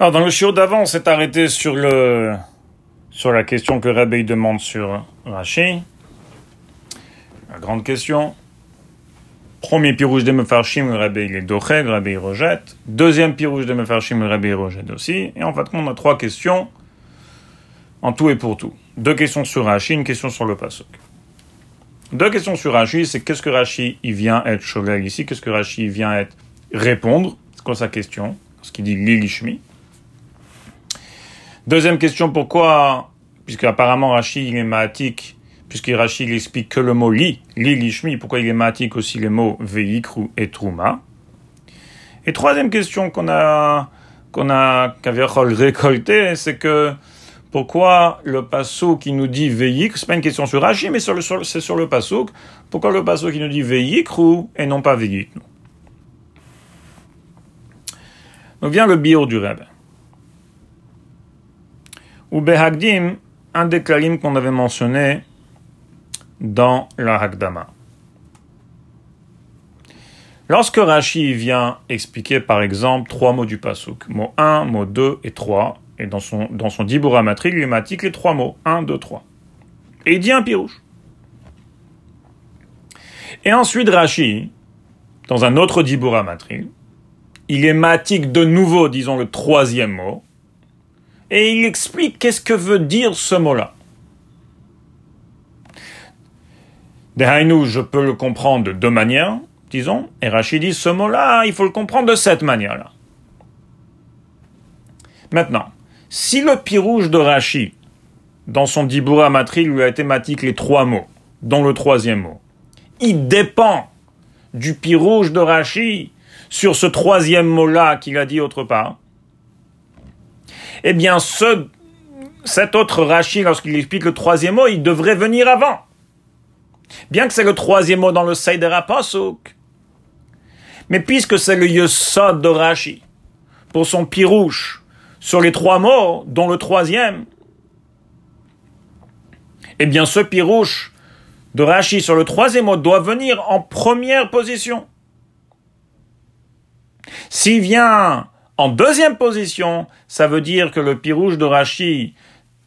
Alors, dans le chiot d'avant, on s'est arrêté sur le, sur la question que Rabbi demande sur Rashi. La grande question. Premier pirouge de Mefarshim, le Rabbi il est doché, le Rabbi rejette. Deuxième pirouge de Mefarshim, le Rabbi rejette aussi. Et en fait, on a trois questions en tout et pour tout. Deux questions sur Rashi, une question sur le Pasuk. Deux questions sur Rashi, c'est qu'est-ce que Rashi il vient être shogeg ici, qu'est-ce que Rashi vient être? Répondre, c'est quoi sa question, ce qu'il dit Lilishmi. Deuxième question, pourquoi, puisque apparemment Rashi il est maatik, puisque Rashi il explique que le mot li, Lilishmi, pourquoi il est maatik aussi les mots veikru et truma. Et troisième question qu'on a, qu'on a, qu'Aviachol récolté, c'est que pourquoi le passo qui nous dit veillik, c'est pas une question sur Rashi, mais c'est sur le passo, pourquoi le passo qui nous dit veikru et non pas veillik Donc vient le bio du Rebbe. Ou Behagdim, un des kalim qu'on avait mentionné dans la Hagdama. Lorsque Rashi vient expliquer par exemple trois mots du pasuk, mot 1, mot 2 et 3, et dans son, dans son il matique les trois mots. 1, 2, 3. Et il dit un pirouche. Et ensuite, Rashi, dans un autre Dibura Matri, il est matique de nouveau, disons, le troisième mot. Et il explique qu'est-ce que veut dire ce mot-là. Dehainu, je peux le comprendre de deux manières, disons. Et Rashi dit, ce mot-là, il faut le comprendre de cette manière-là. Maintenant, si le pirouge de Rashi, dans son Dibura Matri, lui a été matique les trois mots, dont le troisième mot, il dépend du pirouge de Rashi sur ce troisième mot-là qu'il a dit autre part, eh bien, ce, cet autre Rashi, lorsqu'il explique le troisième mot, il devrait venir avant. Bien que c'est le troisième mot dans le Seider Apasuk. Mais puisque c'est le Yesod de Rashi, pour son pirouche, sur les trois mots, dont le troisième, eh bien ce pirouche de Rashi sur le troisième mot doit venir en première position. S'il vient en deuxième position, ça veut dire que le pirouche de Rashi,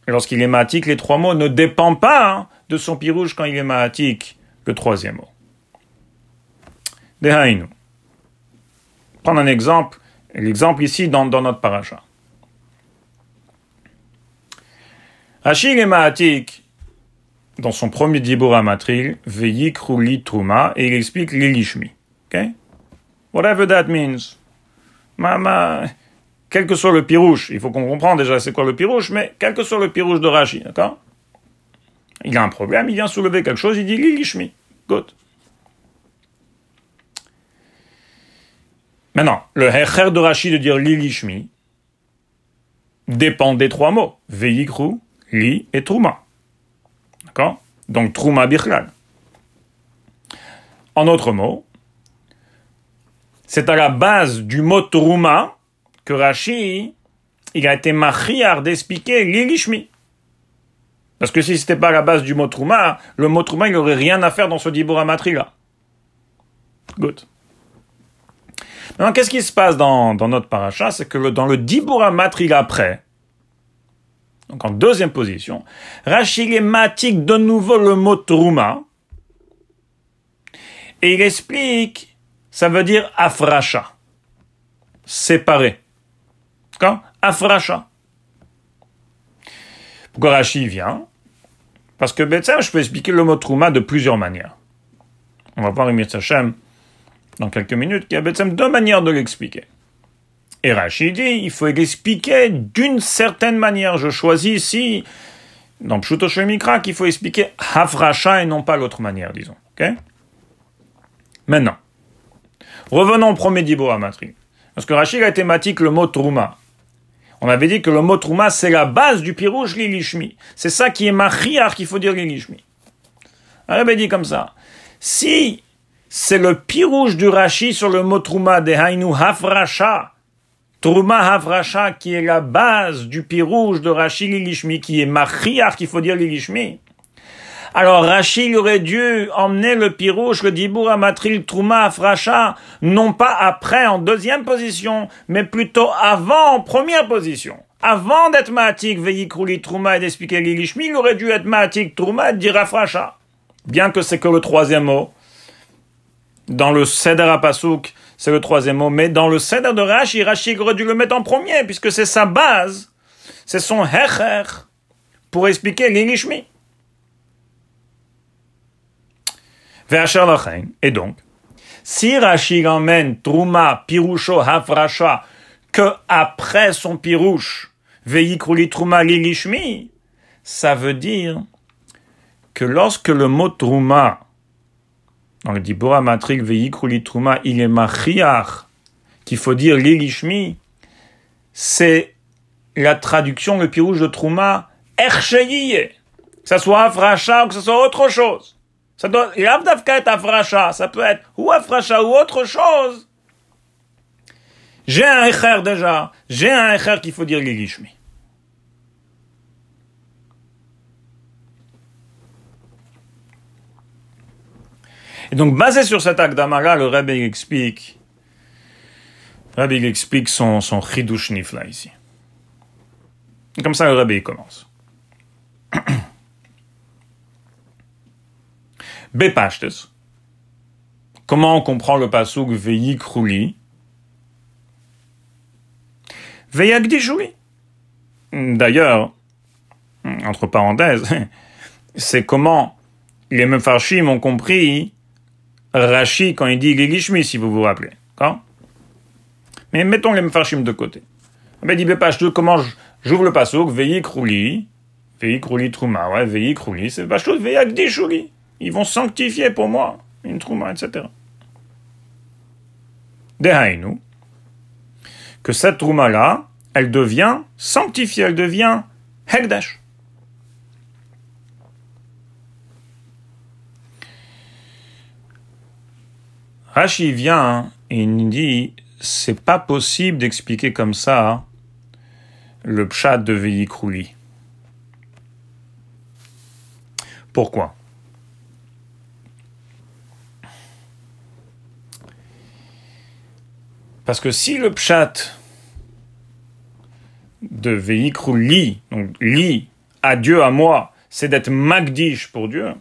lorsqu'il est matique, les trois mots ne dépend pas hein, de son pirouche quand il est matique, le troisième mot. Dehainu. Prendre un exemple, l'exemple ici dans, dans notre paracha. Achille et Maatik, dans son premier Dibura Matril, Truma, et il explique l'Ilishmi. Okay? Whatever that means. Ma, quel que soit le pirouche, il faut qu'on comprenne déjà c'est quoi le pirouche, mais quel que soit le pirouche de Rashi, d'accord? Il a un problème, il vient soulever quelque chose, il dit l'Ilishmi. Good. Maintenant, le Hecher de Rashi de dire l'Ilishmi dépend des trois mots. Veyikru, li et Trouma. D'accord? Donc Trouma Bichlal. En autre mot, c'est à la base du mot Trouma que Rashi il a été machiar d'expliquer l'ilishmi. Parce que si c'était pas à la base du mot Trouma, le mot Trouma, il n'aurait rien à faire dans ce Dibura là. Good. Maintenant, qu'est-ce qui se passe dans, notre paracha? C'est que dans le Dibura Matri après, donc en deuxième position. Rachid est matique de nouveau le mot Trouma. Et il explique, ça veut dire afracha. Séparé. Quand Afracha. Pourquoi Rachid vient? Parce que ça, je peux expliquer le mot Trouma de plusieurs manières. On va voir Emir Sachem dans quelques minutes, qu'il y a deux manières de l'expliquer. Et Rachid dit, il faut expliquer d'une certaine manière. Je choisis ici, dans Pshuto Mikra, qu'il faut expliquer Hafracha et non pas l'autre manière, disons. Maintenant, revenons au premier Dibo Amatri. Parce que Rachid a thématique le mot Trouma. On avait dit que le mot Trouma, c'est la base du pirouge Lilishmi. C'est ça qui est Machiar qu'il faut dire Lilishmi. On avait dit comme ça. Si c'est le pirouge du Rashi sur le mot Trouma de Hainu Hafracha, Trouma Havracha, qui est la base du pirouge de Rashi Lilishmi, qui est Machiach, qu'il faut dire Lilishmi. Alors Rachid aurait dû emmener le pirouche, le dibour amatril trouma afracha, non pas après en deuxième position, mais plutôt avant en première position. Avant d'être matik veillikouli trouma et d'expliquer l'ilishmi, il aurait dû être matik trouma et dire afracha. Bien que c'est que le troisième mot. Dans le Seder Apasuk, c'est le troisième mot, mais dans le Seder de Rashi, Rashi aurait dû le mettre en premier, puisque c'est sa base, c'est son hecher pour expliquer l'ilishmi. Et donc, si Rashi emmène Truma, Pirusho, Hafrasha, que après son Pirouche, Veyikruli Truma Lilishmi, ça veut dire que lorsque le mot Truma, dans le Dibora Matrik Veyikruli Truma, il est Machiach, qu'il faut dire Lilishmi, c'est la traduction, le Pirouche de Truma, Ercheyiye, que ce soit Afracha ou que ce soit autre chose. Ça doit, être afracha, ça peut être ou afracha ou autre chose. J'ai un echer déjà, j'ai un echer qu'il faut dire l'ilishmi. Et donc, basé sur cet akdama-là, le Rebbe explique, le explique son, son chidush nifla ici. Et comme ça, le Rebbe commence. Bepashtes. Comment on comprend le pasuk Veyikrouli Veyagdishuli. D'ailleurs, entre parenthèses, c'est comment les Mefarshim ont compris Rashi quand il dit Gigishmi, si vous vous rappelez. Mais mettons les Mefarshim de côté. Mais dit Bepashtes, comment j'ouvre le pasuk Veyikrouli Veyikrouli Trouma, ouais, Veyikrouli, c'est Pashtus Veyagdishuli. Ils vont sanctifier pour moi une trouma, etc. Dehainu, que cette trouma-là, elle devient sanctifiée, elle devient Hekdesh. Rashi vient et il dit c'est pas possible d'expliquer comme ça le pshat de Veikrouli. Pourquoi? Parce que si le pshat de véhicule li, donc li, à Dieu, à moi, c'est d'être magdish pour Dieu,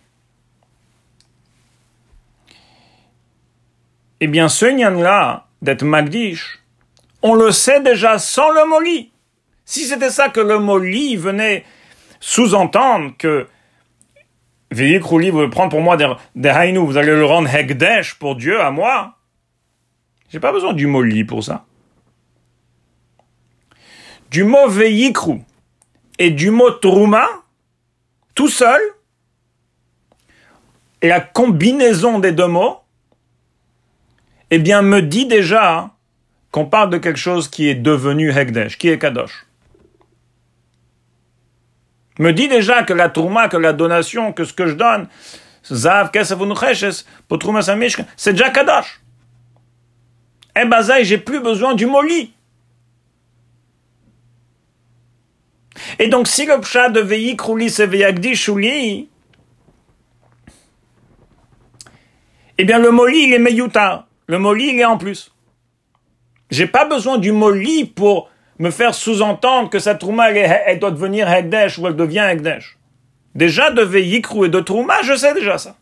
eh bien ce nyan-là, d'être magdish, on le sait déjà sans le mot li. Si c'était ça que le mot li venait sous-entendre que véhicule li veut prendre pour moi des, des vous allez le rendre hegdesh pour Dieu, à moi, j'ai pas besoin du mot li pour ça. Du mot veikru et du mot truma, tout seul, la combinaison des deux mots, eh bien, me dit déjà qu'on parle de quelque chose qui est devenu Hekdesh, qui est Kadosh. Me dit déjà que la Truma, que la donation, que ce que je donne, c'est déjà Kadosh. Eh ben j'ai plus besoin du molli. Et donc, si le pshat de Veikrouli c'est Veyagdi eh bien, le molli, il est meyuta. Le molli, il est en plus. J'ai pas besoin du molli pour me faire sous-entendre que sa trouma, elle, doit devenir Hegdesh ou elle devient Hegdesh. Déjà, de Veikru et de trouma, je sais déjà ça.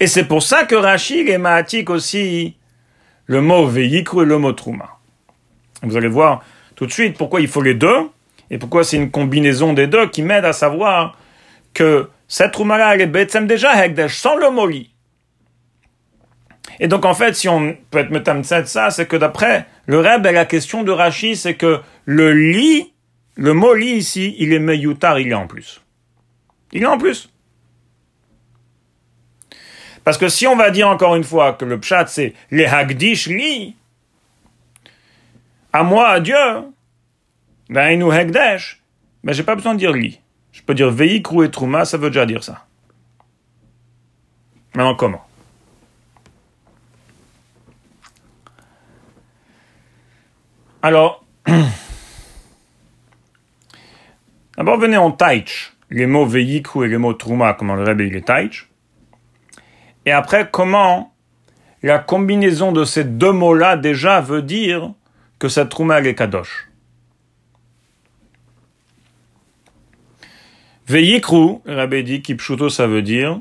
Et c'est pour ça que Rachid est mahatik aussi le mot veikru et le mot trouma. Vous allez voir tout de suite pourquoi il faut les deux et pourquoi c'est une combinaison des deux qui m'aide à savoir que cette trouma-là, elle est bêtem déjà hekdesh, sans le mot li. Et donc, en fait, si on peut être metamtset ça, c'est que d'après le Reb, la question de Rachid, c'est que le li, le mot li ici, il est meyutar, il est en plus. Il est en plus. Parce que si on va dire encore une fois que le pshat c'est les hagdish li, à moi, à Dieu, ben nous hagdesh, ben j'ai pas besoin de dire li. Je peux dire veikru et trouma, ça veut déjà dire ça. Maintenant comment? Alors, D'abord, venez en taich les mots veyiku et les mots truma, comment le Rebbe il est taich. Et après, comment la combinaison de ces deux mots-là déjà veut dire que cette elle est kadosh? Veyikru, Rabbi dit, kipshuto, ça veut dire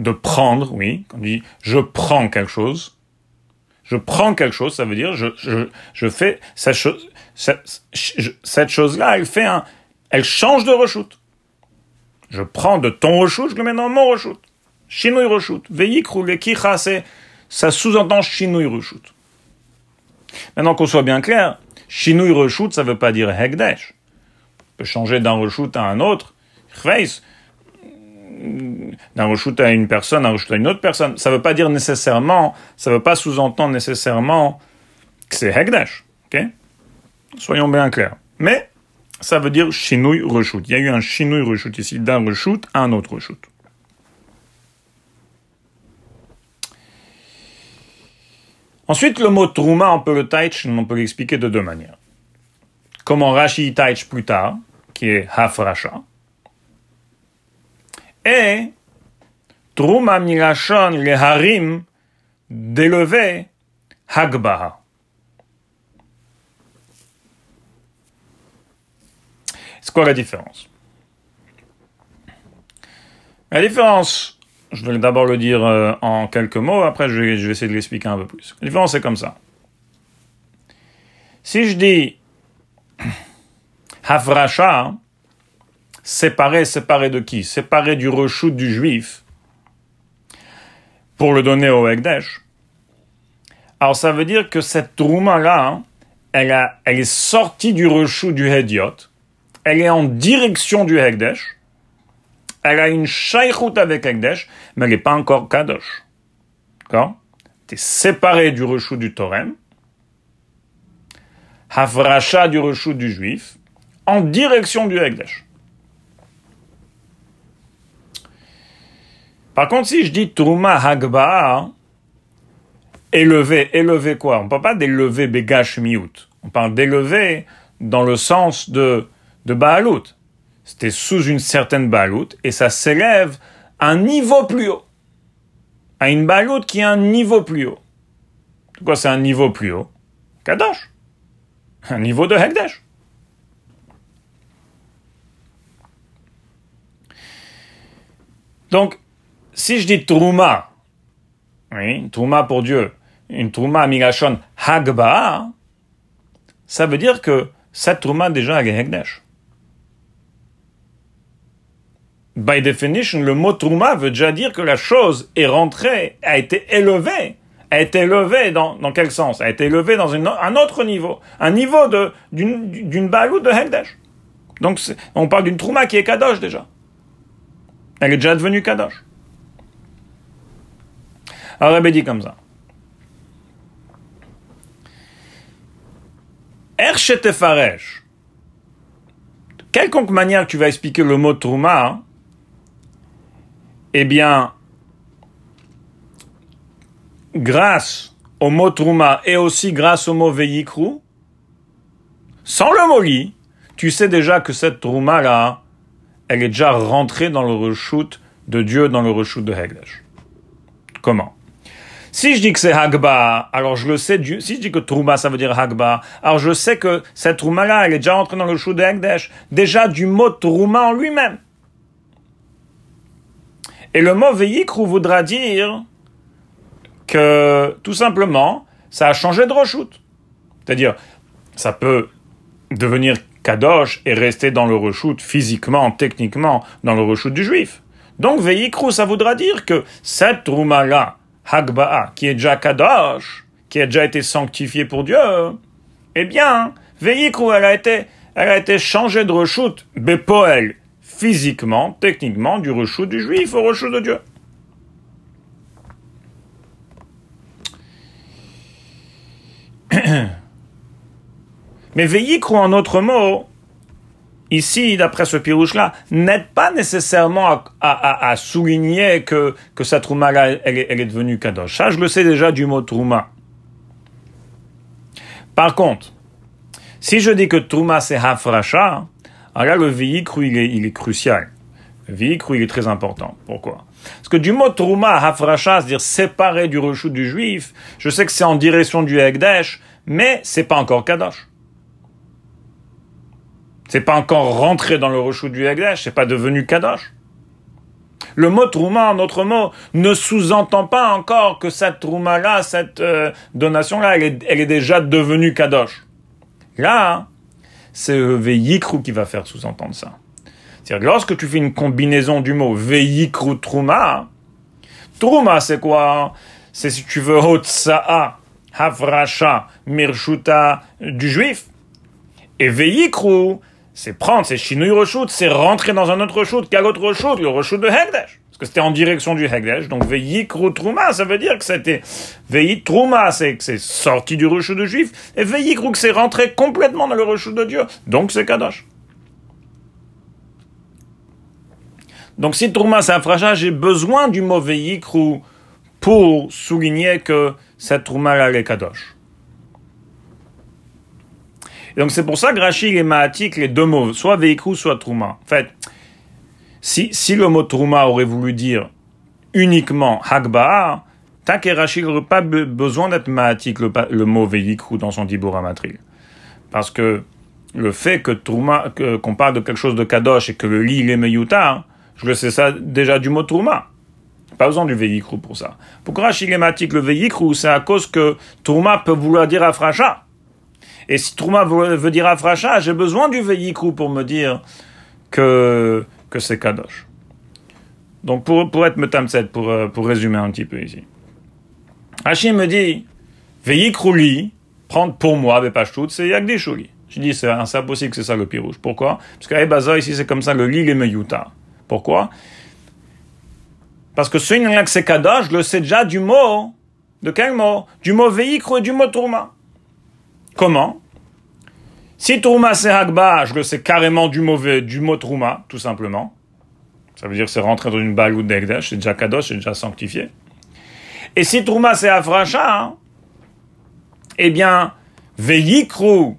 de prendre, oui, on dit je prends quelque chose, je prends quelque chose, ça veut dire je, fais cette chose-là, elle fait un, elle change de reshoot. Je prends de ton reshoot, je le mets dans mon reshoot. Shinui reshoot. Veyikru, le kicha, c'est, ça sous-entend shinui reshoot. Maintenant qu'on soit bien clair, shinui reshoot, ça veut pas dire hegdesh peut changer d'un reshoot à un autre, d'un reshoot à une personne, d'un reshoot à une autre personne. Ça ne veut pas dire nécessairement, ça veut pas sous-entendre nécessairement que c'est Hegdash. ok? Soyons bien clairs. Mais ça veut dire chinouille reshoot. Il y a eu un chinouille reshoot ici, d'un reshoot à un autre reshoot. Ensuite, le mot trouma, on peut le taich, on peut l'expliquer de deux manières. Comment Rashi taich plus tard, qui est Hafrasha. Et Truma Milachon le Harim d'élever Hagbaha. C'est quoi la différence? La différence, je vais d'abord le dire euh, en quelques mots, après je vais, essayer de l'expliquer un peu plus. La différence c'est comme ça. Si je dis Havrasha, séparé, séparé de qui? Séparé du reshoot du juif pour le donner au Hekdesh. Alors ça veut dire que cette trouma-là, elle, elle est sortie du reshoot du Hediot, elle est en direction du Hekdesh, elle a une shaykhout avec Hekdesh, mais elle n'est pas encore Kadosh. D'accord? Tu es séparé du reshoot du Torem, Havrasha du reshoot du juif, en direction du Hekdesh. Par contre, si je dis Truma Hagba, élever, élever quoi? On ne parle pas d'élever Begash Miout. On parle d'élever dans le sens de, de Baalout. C'était sous une certaine Baalout et ça s'élève à un niveau plus haut. À une Baalout qui est un niveau plus haut. Quoi, c'est un niveau plus haut? Kadosh. Un niveau de Hekdesh. Donc, si je dis Trouma, oui, Trouma pour Dieu, une Trouma Migashon Hagba, ça veut dire que cette Trouma déjà est Hegdesh. By definition, le mot Trouma veut déjà dire que la chose est rentrée, a été élevée. A été élevée dans, dans quel sens? A été élevée dans un autre niveau. Un niveau d'une balou de Hegdesh. Donc, on parle d'une Trouma qui est Kadosh déjà. Elle est déjà devenue Kadosh. Alors, Rabbi dit comme ça. Erchetefaresh. De quelconque manière tu vas expliquer le mot Trouma, eh bien, grâce au mot Trouma et aussi grâce au mot Veyikru, sans le mot li, tu sais déjà que cette Trouma-là, elle est déjà rentrée dans le reshoot de Dieu, dans le reshoot de Hegdesh. Comment? Si je dis que c'est Hagba, alors je le sais, si je dis que Trouma, ça veut dire Hagba, alors je sais que cette Trouma-là, elle est déjà rentrée dans le reshoot de Hegdesh, déjà du mot Trouma en lui-même. Et le mot Veyikru voudra dire que, tout simplement, ça a changé de reshoot. C'est-à-dire, ça peut devenir Kadosh est resté dans le reshoot physiquement, techniquement, dans le reshoot du juif. Donc Veikru, ça voudra dire que cette Trouma-là, Hagba'a, qui est déjà Kadosh, qui a déjà été sanctifié pour Dieu, eh bien, Veikru, elle a été, elle a été changée de reshoot, Bepoel, physiquement, techniquement, du reshoot du juif au reshoot de Dieu. Mais Veillicru, en autre mot, ici, d'après ce pirouche-là, n'aide pas nécessairement à, souligner que, que sa trouma, là, elle, est devenue kadosh. Ça, je le sais déjà du mot trouma. Par contre, si je dis que trouma c'est hafracha, Alors là, le véhicule, il est, crucial. Le véhicule, il est très important. Pourquoi? Parce que du mot trouma, hafracha, c'est-à-dire séparé du rechou du juif, je sais que c'est en direction du Hekdesh, mais c'est pas encore Kadosh. C'est pas encore rentré dans le rechou du Hekdesh, c'est pas devenu Kadosh. Le mot trouma, en autre mot, ne sous-entend pas encore que cette trouma-là, cette euh, donation-là, elle est, elle est, déjà devenue kadosh. Là, c'est Veyikru qui va faire sous-entendre ça. C'est-à-dire lorsque tu fais une combinaison du mot Veyikru Trouma, Trouma c'est quoi? C'est si tu veux Hotsa'a, Havrasha, Mirshuta du juif. Et Veyikru, c'est prendre, c'est Shinui Reshut, c'est rentrer dans un autre Reshut, quel autre Reshut Le Reshut de Hegdesh. Que c'était en direction du Hegdesh. Donc Veyikru Trouma, ça veut dire que c'était Veyik Trouma, c'est que c'est sorti du Reshut de Juif. Et Veyikru, que c'est rentré complètement dans le Reshut de Dieu. Donc c'est Kadosh. Donc si Trouma c'est Afracha, j'ai besoin du mot Veyikru pour souligner que cette Trouma là est Kadosh. Et donc c'est pour ça que Rachid et Mahatik, les deux mots, soit Veikru, soit Trouma. En fait, si, si le mot Trouma aurait voulu dire uniquement Hagba, Tak Rachid n'auraient pas besoin d'être Mahatik, le, mot Veikru dans son Dibur Amatril. Parce que le fait que Trouma, qu'on parle de quelque chose de Kadosh et que le lit il est Meyuta, je le sais ça déjà du mot Trouma. Pas besoin du Veikru pour ça. Pourquoi Rachid et Mahatik, le Veikru, c'est à cause que Trouma peut vouloir dire Afracha. Et si Trouma veut dire Afracha, j'ai besoin du Veyikrou pour me dire que, que c'est Kadosh. Donc pour, pour être metamset, pour, pour résumer un petit peu ici. Hachim me dit, li, prendre pour moi, Bepashtout, c'est Yagdishouli. Je dis, c'est impossible que c'est ça le pirouge. Pourquoi? Parce qu'à Ebaza, ici, c'est comme ça le lit, les Meyuta. Pourquoi? Parce que ce que c'est Kadosh, je le sais déjà du mot. De quel mot? Du mot Veyikrou et du mot Tourma. Comment? Si Trouma c'est je le sais carrément du mauvais, du mot Trouma, tout simplement. Ça veut dire que c'est rentré dans une balle ou d'Egdesh, c'est déjà Kadosh, c'est déjà sanctifié. Et si Trouma c'est Afracha, hein, eh bien, Veyikru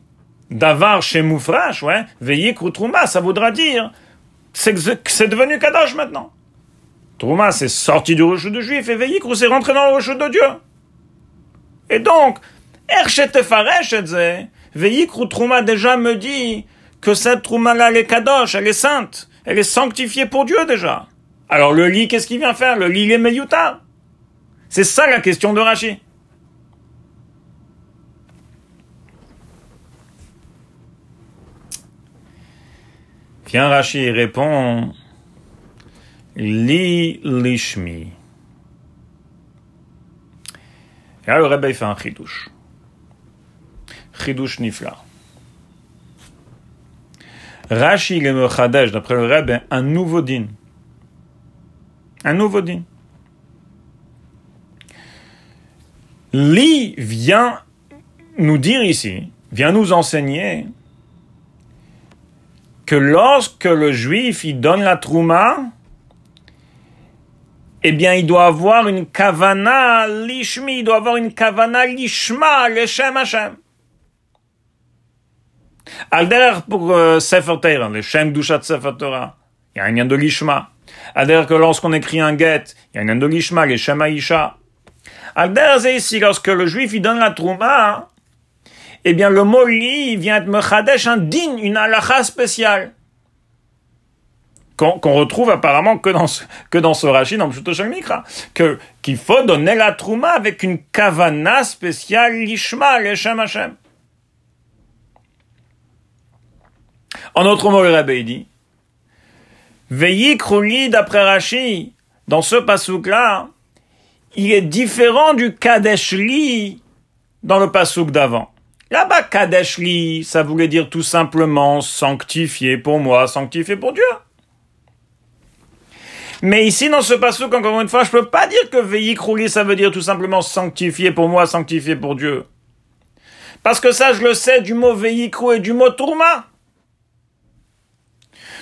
d'avar chez Moufrash, ouais, Veyikru Trouma, ça voudra dire que c'est devenu Kadosh maintenant. Trouma c'est sorti du rocheux de juif et Veyikru c'est rentré dans le rocheux de Dieu. Et donc, Veikru déjà me dit que cette Trouma-là, elle est kadosh, elle est sainte, elle est sanctifiée pour Dieu déjà. Alors le lit, qu'est-ce qu'il vient faire? Le lit, il est meyuta. C'est ça la question de Rashi. Viens Rashi répond Li lishmi. Et là, le Rebbe fait un chidouche. Chidush Nifla. Rashi le d'après le Rebbe, un nouveau din. Un nouveau din. Li vient nous dire ici, vient nous enseigner que lorsque le juif il donne la trouma, eh bien, il doit avoir une kavana lishmi, il doit avoir une kavana lishma, leshem Hashem. Alder pour euh, Sefer Torah, le Shem Dushat Sefer il y a un lien de l'Ishma. Alder que lorsqu'on écrit un get, il y a un lien de l'Ishma, le Shem Aisha. Alder c'est ici, lorsque le juif il donne la Trouma, eh bien le mot li vient être Mechadesh, un din, une halacha spéciale. Qu'on retrouve apparemment que dans ce, que dans ce Rashi, dans Mikra, que, qu'il faut donner la Trouma avec une kavana spéciale, l'Ishma, le Shem Hashem. En autre mot, le Rabbi dit, Veillez Krouli d'après Rashi, dans ce pasouk-là, il est différent du Kadeshli dans le pasouk d'avant. Là-bas, Kadeshli, ça voulait dire tout simplement sanctifié pour moi, sanctifié pour Dieu. Mais ici, dans ce pasouk, encore une fois, je peux pas dire que Veillez Krouli, ça veut dire tout simplement sanctifié pour moi, sanctifié pour Dieu. Parce que ça, je le sais du mot Veillicrou et du mot Tourma.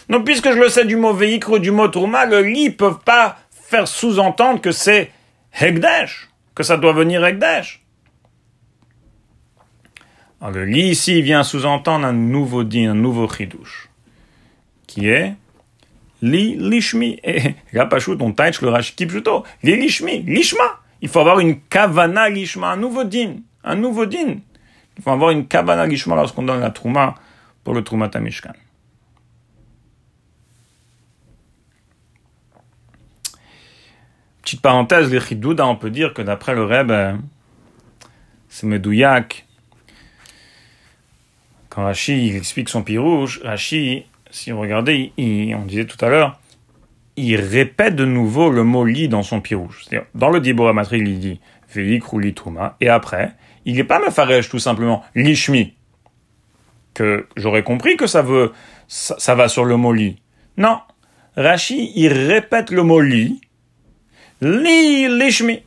Donc, puisque je le sais du mot véhicule du mot tourma, le lit peuvent pas faire sous-entendre que c'est Hegdesh, que ça doit venir Hegdesh. Alors, le lit ici vient sous-entendre un nouveau dit, un nouveau chidouche. qui est li lishmi. Et là, Pachout, on tache le Rashi plutôt. Li lishmi, lishma. Il faut avoir une kavana lishma, un nouveau din, un nouveau din. Il faut avoir une kavana lishma lorsqu'on donne la trouma pour le trouma tamishkan. Petite parenthèse, les chidouda, on peut dire que d'après le Rebbe, c'est Medouyak. Quand Rashi explique son pirouge, Rashi, si vous regardez, on disait tout à l'heure, il répète de nouveau le mot li dans son pirouge. Dans le Dibora Matri, il dit Veik ou Trouma, et après, il n'est pas Mefarej tout simplement, Lishmi. Que j'aurais compris que ça veut, ça, va sur le mot li. Non. Rashi, il répète le mot li, li, lishmi.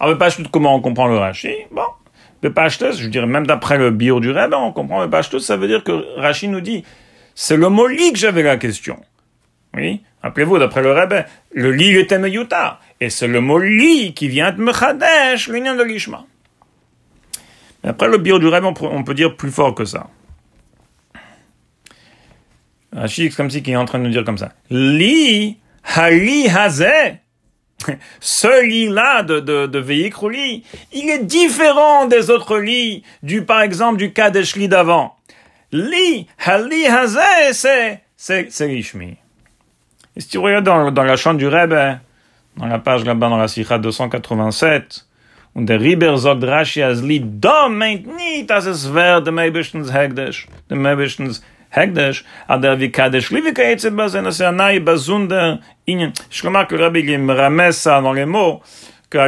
Alors, pas comment on comprend le Rashi? Bon, le Pashtus, je dirais même d'après le bio du Rebbe, on comprend le Pashtus, ça veut dire que Rashi nous dit, c'est le mot li que j'avais la question. Oui, rappelez-vous, d'après le Rebbe, le li était meyuta, et c'est le mot li qui vient de mechadesh, l'union de l'ishma. Après le bio du Rebbe, on peut dire plus fort que ça. Rashi, comme si il est en train de nous dire comme ça. Li, hali hazeh, ce lit-là de, de, de il est différent des autres lits, du, par exemple, du cas des d'avant. Li, hali hazeh, c'est, c'est, c'est l'ishmi. Et si tu regardes dans, dans la chante du Rebbe, dans la page là-bas, dans la Sikha 287, und der Riber sagt Rashi als Lied, da meint nicht, dass es wäre dem Eibischtens Hegdesh, dem Hegdesh, aber wie Kadesh Inyan. Je remarque que le Rabbi me ramène ça dans les mots, que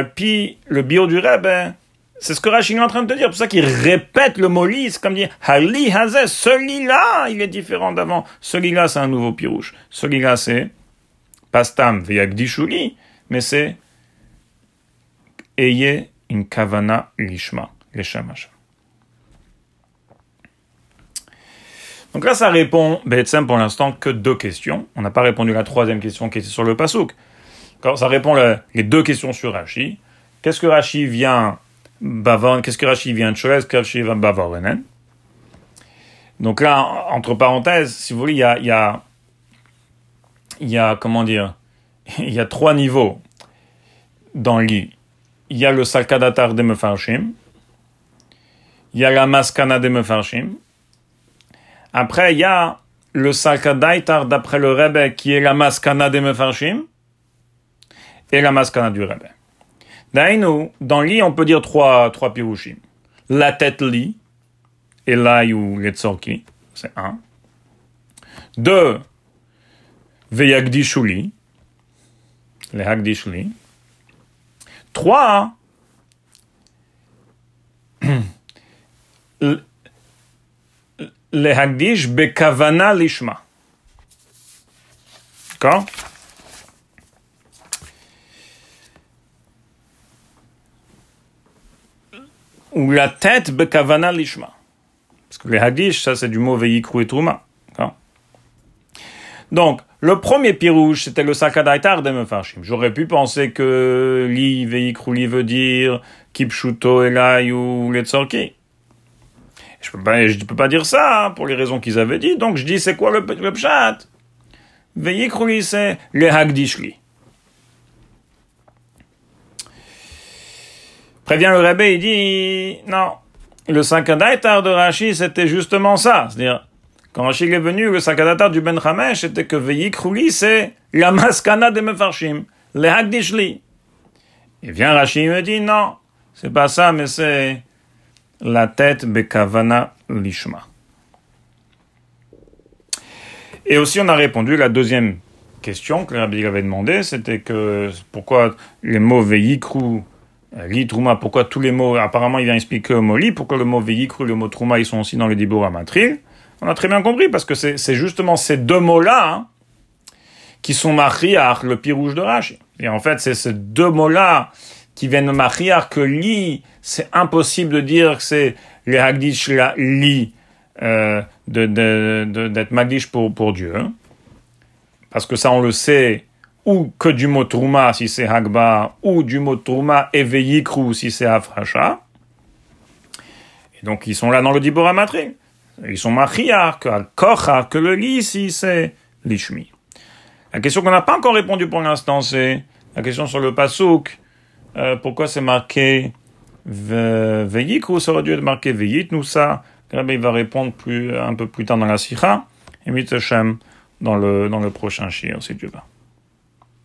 le bio du Rabbi, c'est ce que Rashi est en train de te dire. Pour ça qu'il répète le mot li, c'est comme dire Hali Hazeh, ce lit-là, il est différent d'avant. Ce lit-là, c'est un nouveau pirouche. Ce lit-là, c'est Pastam Veyagdishuli, mais c'est Ayez une kavana lishma, les Donc là, ça répond, Betsem, pour l'instant, que deux questions. On n'a pas répondu à la troisième question qui était sur le pasouk. Ça répond les deux questions sur Rashi. Qu'est-ce que Rashi vient bavon Qu'est-ce que Rashi vient de Qu'est-ce que Rashi vient bavorenen Donc là, entre parenthèses, si vous voulez, il y a, il y a, comment dire, il y a trois niveaux dans l'île. Il y a le salkadatar de Mefarshim, il y a la maskana de Mefarshim, après, il y a le Salkadaitar d'après le Rebbe qui est la Maskana des Mefarshim et la Maskana du Rebbe. Dainu, dans Li, on peut dire trois, trois pirushim. La tête Li, et là ou Letzorki, c'est un. Deux, Veyagdishuli, les Hagdishli. Trois, le hagdish bekavana lishma. D'accord Ou la tête bekavana lishma. Parce que le hagdish, ça c'est du mot veikru et truma. Donc, le premier pirouche, c'était le sakadaitar de Mefarshim. J'aurais pu penser que li veikru li veut dire kipshuto elai ou letzorki. Je peux pas, peux pas dire ça hein, pour les raisons qu'ils avaient dit. Donc je dis c'est quoi le, le pshat? Veillez c'est le hagdishli. Prévient le Rebbe, il dit non. Le Sankadaïtar de Rashi, c'était justement ça. C'est-à-dire, quand Rashi est venu, le Sankadaïtar du Ben Chamesh, c'était que Veillez c'est la maskana de Mefarshim, le hagdishli. Et vient Rashi, il me dit non, c'est pas ça, mais c'est la tête bekavana lishma. Et aussi, on a répondu la deuxième question que Rabbi avait demandé, c'était que pourquoi les mots veikru, li truma, pourquoi tous les mots, apparemment il vient expliquer le mot li, pourquoi le mot veikru, le mot truma, ils sont aussi dans le dibur amatril. On a très bien compris, parce que c'est justement ces deux mots-là hein, qui sont mariar, le pied rouge de Rashi. Et en fait, c'est ces deux mots-là qui viennent de mariar que li, c'est impossible de dire que c'est les Hagdish la li euh, d'être de, Magdish pour, pour Dieu. Hein. Parce que ça, on le sait, ou que du mot Trouma si c'est Hagba, ou du mot Trouma Veikru si c'est Afracha. Et donc, ils sont là dans le Dibora Matri. Ils sont machiar, que al que le lit ici, c'est l'ishmi. La question qu'on n'a pas encore répondu pour l'instant, c'est la question sur le pasouk. Euh, pourquoi c'est marqué Veyikru, ça aurait dû être marqué Veyit, nous ça? il va répondre plus, un peu plus tard dans la sikha. Et Hashem dans le, dans le prochain shir, si Dieu va.